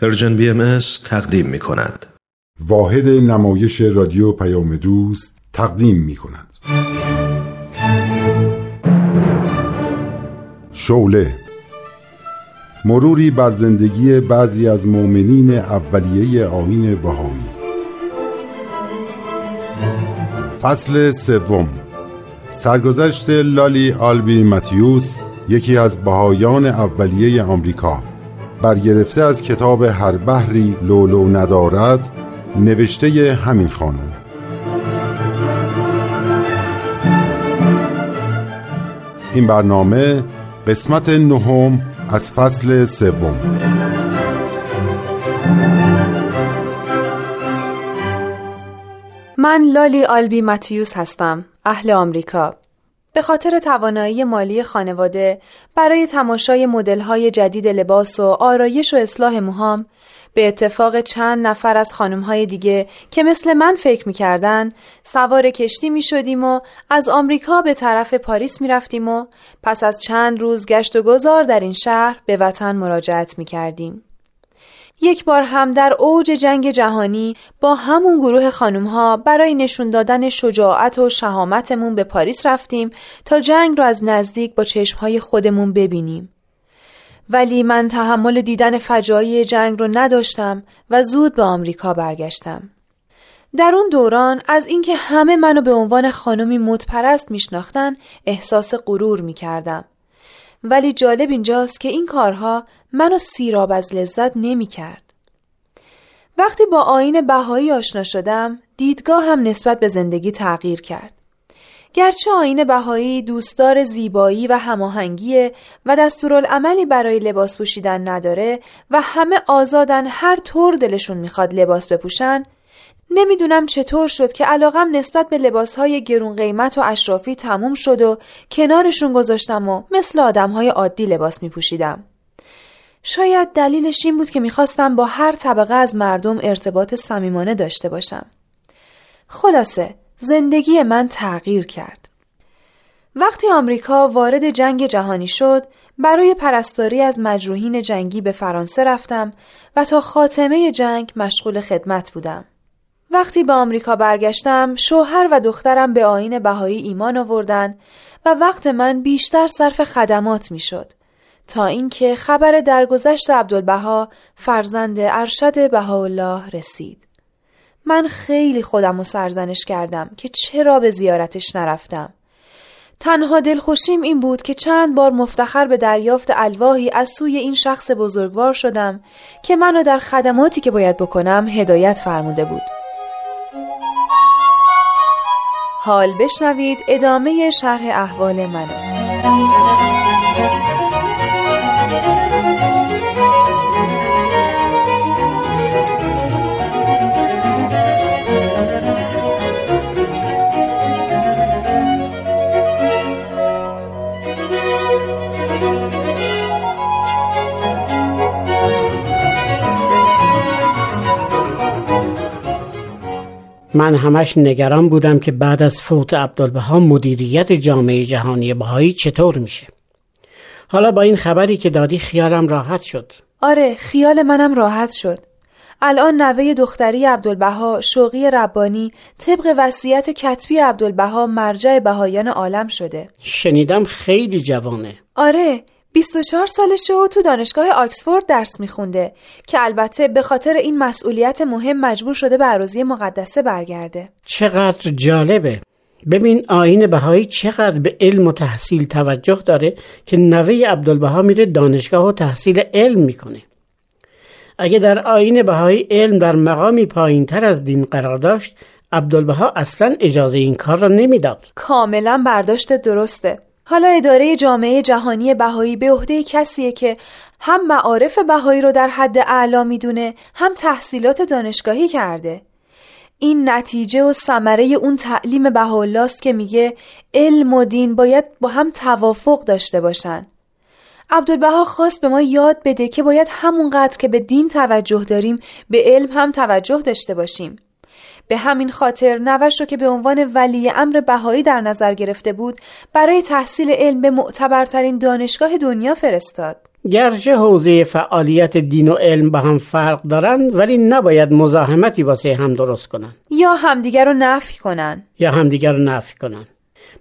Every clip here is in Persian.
Persian B تقدیم می کند. واحد نمایش رادیو پیام دوست تقدیم می کند. شعله مروری بر زندگی بعضی از مؤمنین اولیه آیین بهایی فصل سوم سرگذشت لولی آلبی متیوس یکی از بهایان اولیه آمریکا برگرفته از کتاب هر بحری لولو ندارد نوشته همین خانم. این برنامه قسمت نهم از فصل سوم. من لالی آلبی ماتیوس هستم اهل آمریکا. به خاطر توانایی مالی خانواده برای تماشای مدل‌های جدید لباس و آرایش و اصلاح موهام به اتفاق چند نفر از خانمهای دیگه که مثل من فکر می‌کردن سوار کشتی می شدیم و از آمریکا به طرف پاریس می رفتیم و پس از چند روز گشت و گذار در این شهر به وطن مراجعت می کردیم. یک بار هم در اوج جنگ جهانی با همون گروه خانم ها برای نشون دادن شجاعت و شهامتمون به پاریس رفتیم تا جنگ رو از نزدیک با چشمهای خودمون ببینیم. ولی من تحمل دیدن فجایی جنگ رو نداشتم و زود به آمریکا برگشتم. در اون دوران از اینکه همه منو به عنوان خانمی مدپرست میشناختن احساس غرور می‌کردم. ولی جالب اینجاست که این کارها منو سیراب از لذت نمی کرد. وقتی با آین بهایی آشنا شدم دیدگاه هم نسبت به زندگی تغییر کرد. گرچه آین بهایی دوستدار زیبایی و هماهنگی و دستورالعملی برای لباس پوشیدن نداره و همه آزادن هر طور دلشون می‌خواد لباس بپوشن نمی‌دونم چطور شد که علاقم نسبت به لباسهای گرون قیمت و اشرافی تموم شد و کنارشون گذاشتم و مثل آدمهای عادی لباس میپوشیدم. شاید دلیلش این بود که می‌خواستم با هر طبقه از مردم ارتباط صمیمانه داشته باشم. خلاصه زندگی من تغییر کرد. وقتی آمریکا وارد جنگ جهانی شد، برای پرستاری از مجروحین جنگی به فرانسه رفتم و تا خاتمه جنگ مشغول خدمت بودم. وقتی به آمریکا برگشتم، شوهر و دخترم به آین بهایی ایمان آوردن و وقت من بیشتر صرف خدمات می‌شد. تا اینکه خبر درگذشت عبدالبها فرزند ارشد بهاءالله رسید. من خیلی خودم و سرزنش کردم که چرا به زیارتش نرفتم. تنها دلخوشیم این بود که چند بار مفتخر به دریافت الواحی از سوی این شخص بزرگوار شدم که منو در خدماتی که باید بکنم هدایت فرموده بود. حال بشنوید ادامه شرح احوال منو. من همش نگران بودم که بعد از فوت عبدالبها مدیریت جامعه جهانی بهایی چطور میشه. حالا با این خبری که دادی خیالم راحت شد. آره خیال منم راحت شد. الان نوه دختری عبدالبها شوقی ربانی طبق وصیت کتبی عبدالبها مرجع بهایان عالم شده. شنیدم خیلی جوانه. آره 24 سالشه و تو دانشگاه آکسفورد درس میخونده که البته به خاطر این مسئولیت مهم مجبور شده به عروضی مقدسه برگرده. چقدر جالبه. ببین آین بهایی چقدر به علم و تحصیل توجه داره که نوه عبدالبها میره دانشگاه و تحصیل علم می‌کنه. اگه در آین بهایی علم در مقامی پایین تر از دین قرار داشت عبدالبها اصلا اجازه این کار را نمی‌داد. کاملا برداشت درسته. حالا اداره جامعه جهانی بهایی به عهده کسیه که هم معارف بهایی رو در حد اعلا می‌دونه هم تحصیلات دانشگاهی کرده. این نتیجه و ثمره اون تعلیم بهاءالله است که میگه علم و دین باید با هم توافق داشته باشن. عبدالبها خواست به ما یاد بده که باید همونقدر که به دین توجه داریم به علم هم توجه داشته باشیم. به همین خاطر نوش رو که به عنوان ولی امر بهایی در نظر گرفته بود برای تحصیل علم به معتبرترین دانشگاه دنیا فرستاد. گرچه حوزه فعالیت دین و علم با هم فرق دارند ولی نباید مزاحمتی واسه هم درست کنن یا همدیگر رو نفی کنن یا همدیگر رو نفی کنن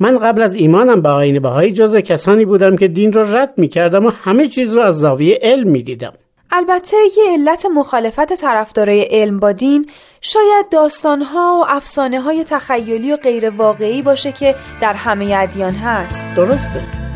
من قبل از ایمانم به آین بهایی جز کسانی بودم که دین رو رد می کردم و همه چیز رو از زاویه علم می دیدم. البته یه علت مخالفت طرفدارای علم با دین شاید داستانها و افسانه های تخیلی و غیر واقعی باشه که در همه ادیان هست. درسته.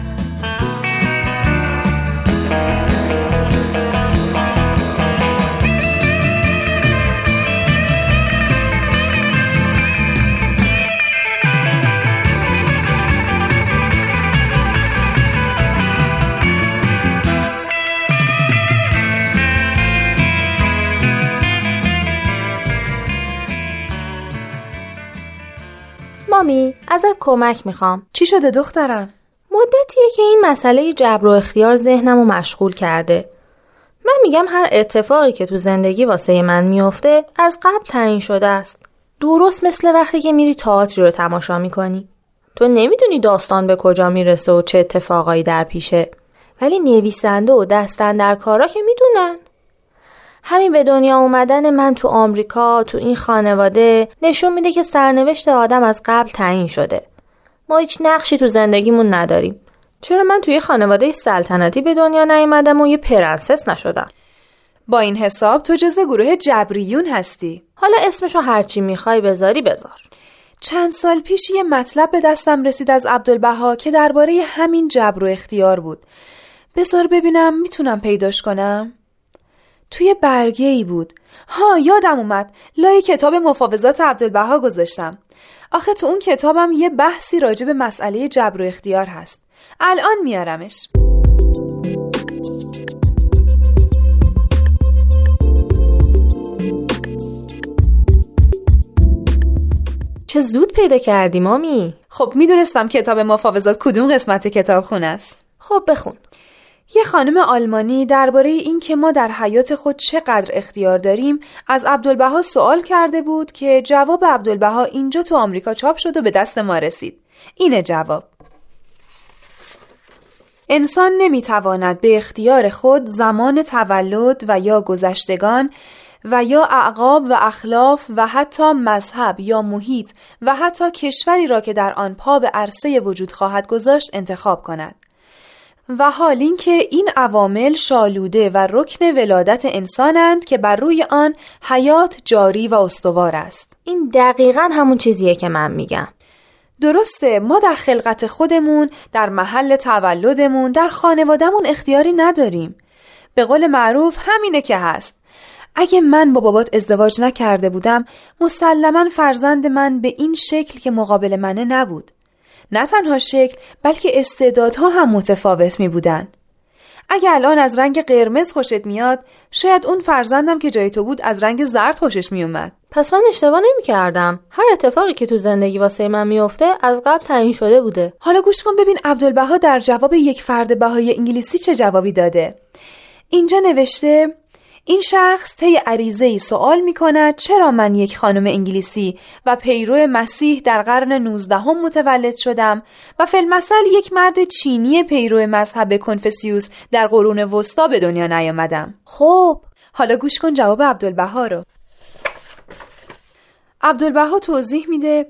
ازت کمک می‌خوام. چی شده دخترم؟ مدتیه که این مسئله جبر و اختیار ذهنم و مشغول کرده. من میگم هر اتفاقی که تو زندگی واسه من میافته از قبل تعیین شده است. درست مثل وقتی که میری تئاتری رو تماشا می‌کنی. تو نمی‌دونی داستان به کجا می‌رسه و چه اتفاقایی در پیشه. ولی نویسنده و دستن در کارا که می‌دونن. همین به دنیا اومدن من تو آمریکا تو این خانواده نشون میده که سرنوشت آدم از قبل تعیین شده. ما هیچ نقشی تو زندگیمون نداریم. چرا من توی خانواده سلطنتی به دنیا نیومدم و یه پرنسس نشدم؟ با این حساب تو جزو گروه جبریون هستی. حالا اسمشو هرچی می‌خوای بذاری بذار. چند سال پیش یه مطلب به دستم رسید از عبدالبها که درباره همین جبر و اختیار بود. بذار ببینم می‌تونم پیداش کنم؟ توی برگه ای بود. ها یادم اومد. لای کتاب مفاوضات عبدالبها گذاشتم. آخه تو اون کتابم یه بحثی راجع به مسئله جبر و اختیار هست. الان میارمش. چه زود پیدا کردی مامی؟ خب می‌دونستم کتاب مفاوضات کدوم قسمت کتاب خونه است. خب بخون. یه خانم آلمانی درباره اینکه ما در حیات خود چقدر اختیار داریم از عبدالبها سوال کرده بود که جواب عبدالبها اینجا تو آمریکا چاپ شد و به دست ما رسید. اینه جواب. انسان نمی‌تواند به اختیار خود زمان تولد و یا گذشتگان و یا اعقاب و اخلاف و حتی مذهب یا محیط و حتی کشوری را که در آن پا به عرصه وجود خواهد گذاشت انتخاب کند. و حال اینکه این عوامل شالوده و رکن ولادت انسانند که بر روی آن حیات جاری و استوار است. این دقیقا همون چیزیه که من میگم. درسته ما در خلقت خودمون در محل تولدمون در خانوادهمون اختیاری نداریم. به قول معروف همینه که هست. اگه من با بابات ازدواج نکرده بودم مسلما فرزند من به این شکل که مقابل منه نبود. نه تنها شکل بلکه استعدادها هم متفاوت می بودن. اگه الان از رنگ قرمز خوشت میاد شاید اون فرزندم که جای تو بود از رنگ زرد خوشش میومد پس من اشتباه نمی کردم. هر اتفاقی که تو زندگی واسه من میفته از قبل تعیین شده بوده. حالا گوش کن ببین عبدالبها در جواب یک فرد بهای انگلیسی چه جوابی داده. اینجا نوشته این شخص طی عریضه ای سوال می کند چرا من یک خانم انگلیسی و پیرو مسیح در قرن 19 هم متولد شدم و فلمسل یک مرد چینی پیرو مذهب کنفسیوس در قرون وسطا به دنیا نیامدم. خب. حالا گوش کن جواب عبدالبها رو. عبدالبها توضیح میده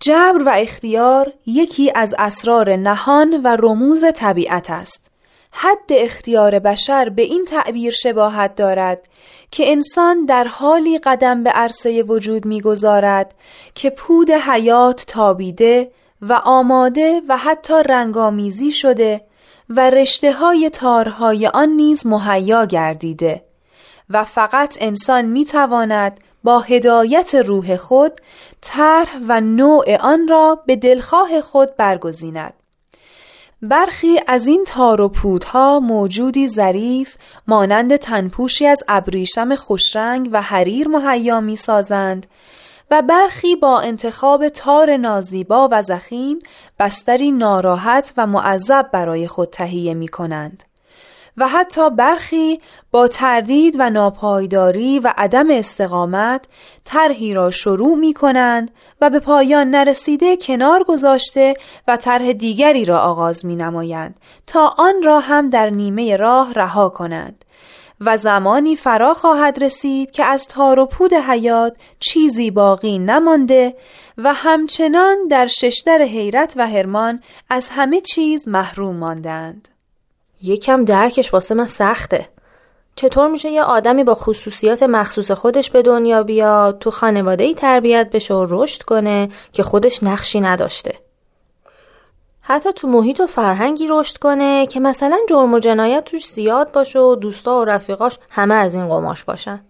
جبر و اختیار یکی از اسرار نهان و رموز طبیعت است. حد اختیار بشر به این تعبیر شباهت دارد که انسان در حالی قدم به عرصه وجود می‌گذارد که پود حیات تابیده و آماده و حتی رنگامیزی شده و رشته های تارهای آن نیز مهیا گردیده و فقط انسان می‌تواند با هدایت روح خود طرح و نوع آن را به دلخواه خود برگزیند. برخی از این تار و پودها موجودی ظریف مانند تنپوشی از ابریشم خوشرنگ و حریر مهیا می سازند و برخی با انتخاب تار نازیبا و زخیم بستری ناراحت و معذب برای خود تهیه می کنند و حتی برخی با تردید و ناپایداری و عدم استقامت طرحی را شروع می کنند و به پایان نرسیده کنار گذاشته و طرح دیگری را آغاز می نمایند تا آن را هم در نیمه راه رها کنند و زمانی فرا خواهد رسید که از تار و پود حیات چیزی باقی نمانده و همچنان در ششتر حیرت و هرمان از همه چیز محروم ماندند. یکم درکش واسه من سخته. چطور میشه یه آدمی با خصوصیات مخصوص خودش به دنیا بیاد تو خانواده ای تربیت بشه و رشد کنه که خودش نقشی نداشته حتی تو محیط و فرهنگی رشد کنه که مثلا جرم و جنایت توش زیاد باشه و دوستا و رفیقاش همه از این قماش باشن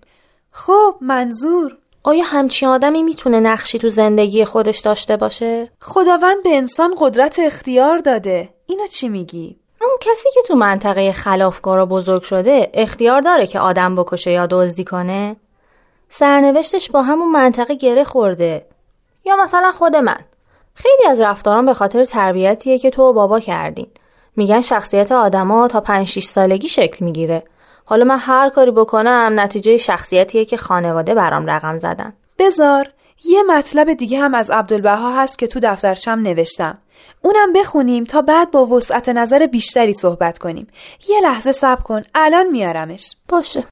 خب منظور آیا همچین آدمی می‌تونه نقشی تو زندگی خودش داشته باشه؟ خداوند به انسان قدرت اختیار داده اینو چی میگی؟ اون کسی که تو منطقه خلافکارا بزرگ شده اختیار داره که آدم بکشه یا دزدی کنه؟ سرنوشتش با همون منطقه گره خورده. یا مثلا خود من. خیلی از رفتاران به خاطر تربیتیه که تو و بابا کردین. میگن شخصیت آدما تا 5 6 سالگی شکل می‌گیره. حالا من هر کاری بکنم نتیجه شخصیتیه که خانواده برام رقم زدن. بزار یه مطلب دیگه هم از عبدالبها هست که تو دفترشم نوشتم. اونم بخونیم تا بعد با وسعت نظر بیشتری صحبت کنیم. یه لحظه صبر کن الان میارمش. باشه.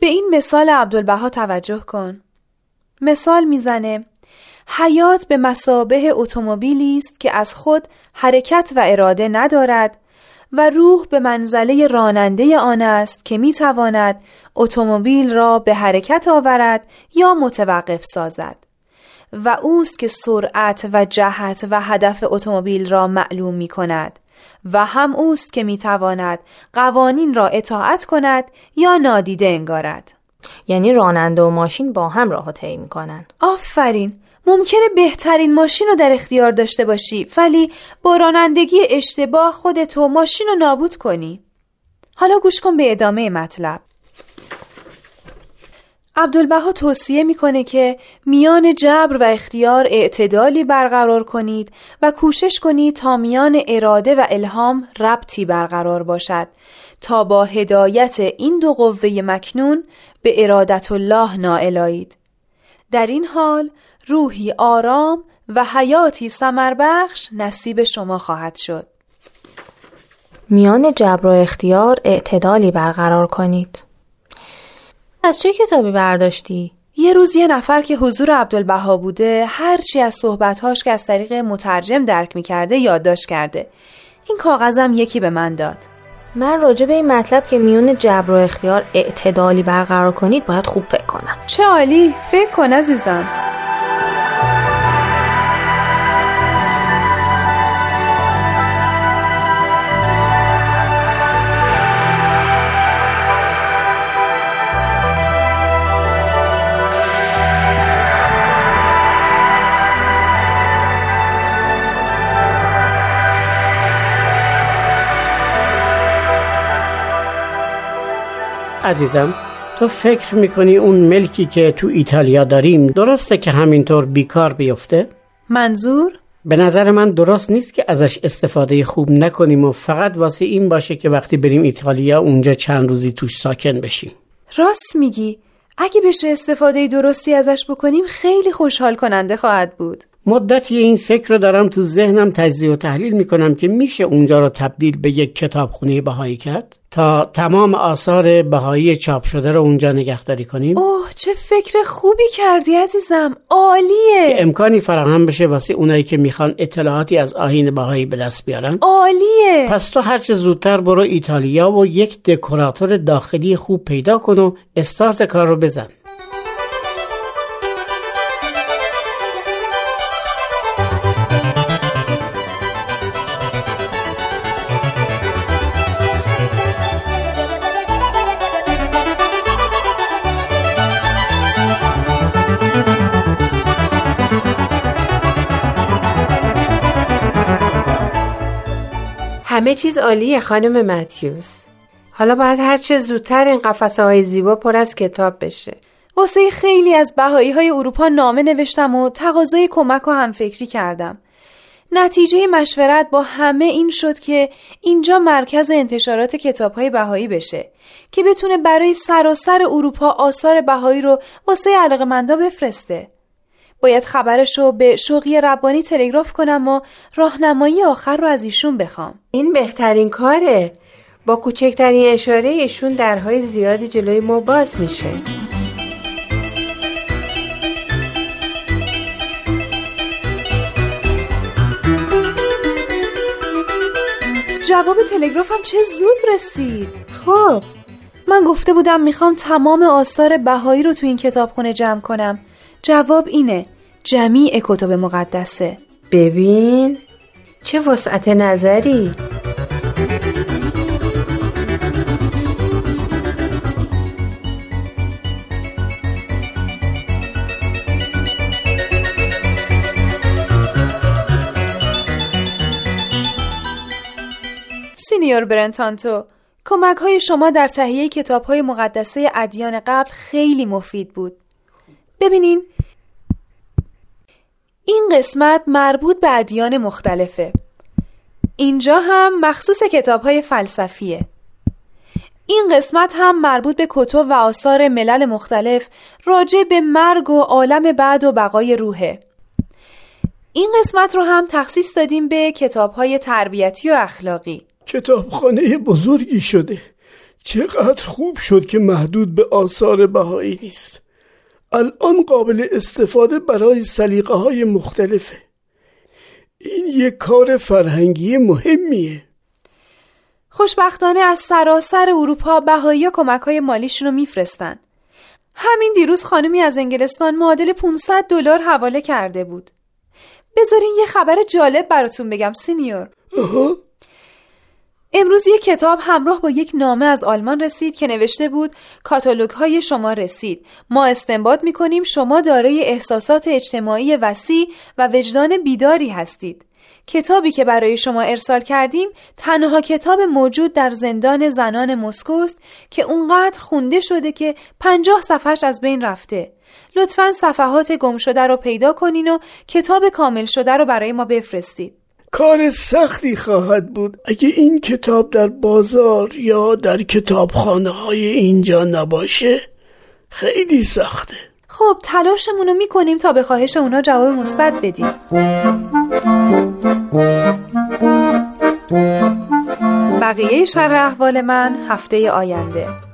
به این مثال عبدالبها توجه کن. مثال می‌زنه. حیات به مسابه اتومبیلی است که از خود حرکت و اراده ندارد و روح به منزله راننده آن است که می‌تواند اتومبیل را به حرکت آورد یا متوقف سازد. و اوست که سرعت و جهت و هدف اتومبیل را معلوم می کند و هم اوست که می‌تواند قوانین را اطاعت کند یا نادیده انگارد. یعنی راننده و ماشین با هم راه طی می‌کنن. آفرین. ممکنه بهترین ماشین رو در اختیار داشته باشی ولی با رانندگی اشتباه خودتو ماشین رو نابود کنی. حالا گوش کن به ادامه مطلب. عبدالبها توصیه می‌کنه که میان جبر و اختیار اعتدالی برقرار کنید و کوشش کنید تا میان اراده و الهام ربطی برقرار باشد تا با هدایت این دو قوه مکنون به ارادت الله نائلایید در این حال روحی آرام و حیاتی سمربخش نصیب شما خواهد شد. میان جبر و اختیار اعتدالی برقرار کنید. از چه کتابی برداشتی؟ یه روز یه نفر که حضور عبدالبها بوده هرچی از صحبتهاش که از طریق مترجم درک می‌کرده یادداشت کرده. این کاغذم یکی به من داد. من راجع به این مطلب که میون جبر و اختیار اعتدالی برقرار کنید باید خوب فکر کنم. چه عالی فکر کن عزیزم. عزیزم تو فکر می‌کنی اون ملکی که تو ایتالیا داریم درسته که همینطور بیکار بیفته؟ منظور؟ به نظر من درست نیست که ازش استفاده خوب نکنیم و فقط واسه این باشه که وقتی بریم ایتالیا اونجا چند روزی توش ساکن بشیم راست میگی اگه بشه استفاده درستی ازش بکنیم خیلی خوشحال کننده خواهد بود مدتی این فکر رو دارم تو ذهنم تجزیه و تحلیل می‌کنم که میشه اونجا رو تبدیل به یک کتابخونه بهایی کرد تا تمام آثار بهایی چاپ شده رو اونجا نگهداری کنیم؟ اوه چه فکر خوبی کردی عزیزم. عالیه. که امکانی فراهم بشه واسه اونایی که می‌خوان اطلاعاتی از آهین بهایی به دست بیارن؟ عالیه. پس تو هرچه زودتر برو ایتالیا و یک دکوراتور داخلی خوب پیدا کن و استارت کار رو بزن. همه چیز عالیه خانم متیوس. حالا باید هر چه زودتر این قفسه های زیبا پر از کتاب بشه. واسه خیلی از بهایی های اروپا نامه نوشتم و تقاضای کمک و همفکری کردم. نتیجه مشورت با همه این شد که اینجا مرکز انتشارات کتاب های بهایی بشه که بتونه برای سراسر اروپا آثار بهایی رو واسه علاقمندا بفرسته. باید خبرش رو به شوقی ربانی تلگراف کنم و راهنمایی آخر رو از ایشون بخوام. این بهترین کاره. با کوچکترین اشاره ایشون درهای زیادی جلوی ما باز میشه. جواب تلگرافم چه زود رسید خب من گفته بودم می‌خوام تمام آثار بهایی رو تو این کتابخونه جمع کنم جواب اینه. جمیع کتب مقدسه. ببین چه وسعت نظری. سینیور برنتانتو کمک های شما در تهیه کتاب های مقدسه ادیان قبل خیلی مفید بود. ببینین این قسمت مربوط به ادیان مختلفه. اینجا هم مخصوص کتاب های فلسفیه. این قسمت هم مربوط به کتب و آثار ملل مختلف راجع به مرگ و عالم بعد و بقای روحه. این قسمت رو هم تخصیص دادیم به کتاب های تربیتی و اخلاقی. کتابخانه بزرگی شده. چقدر خوب شد که محدود به آثار بهایی نیست. الان قابل استفاده برای سلیقه های مختلفه این یک کار فرهنگی مهمیه. خوشبختانه از سراسر اروپا بهایی کمک های مالیشون رو میفرستن. همین دیروز خانمی از انگلستان معادل 500 دلار حواله کرده بود. بذارین یه خبر جالب براتون بگم سینیور. آها امروز یک کتاب همراه با یک نامه از آلمان رسید که نوشته بود کاتالوگ های شما رسید. ما استنباط می کنیم شما دارای احساسات اجتماعی وسیع و وجدان بیداری هستید. کتابی که برای شما ارسال کردیم تنها کتاب موجود در زندان زنان مسکو است که اونقدر خونده شده که پنجاه صفحش از بین رفته. لطفا صفحات گم شده رو پیدا کنین و کتاب کامل شده رو برای ما بفرستید. کار سختی خواهد بود. اگه این کتاب در بازار یا در کتابخانه های اینجا نباشه خیلی سخته. خب تلاشمون رو می‌کنیم تا به خواهش اونا جواب مثبت بدیم. بقیه شرح احوال من هفته آینده.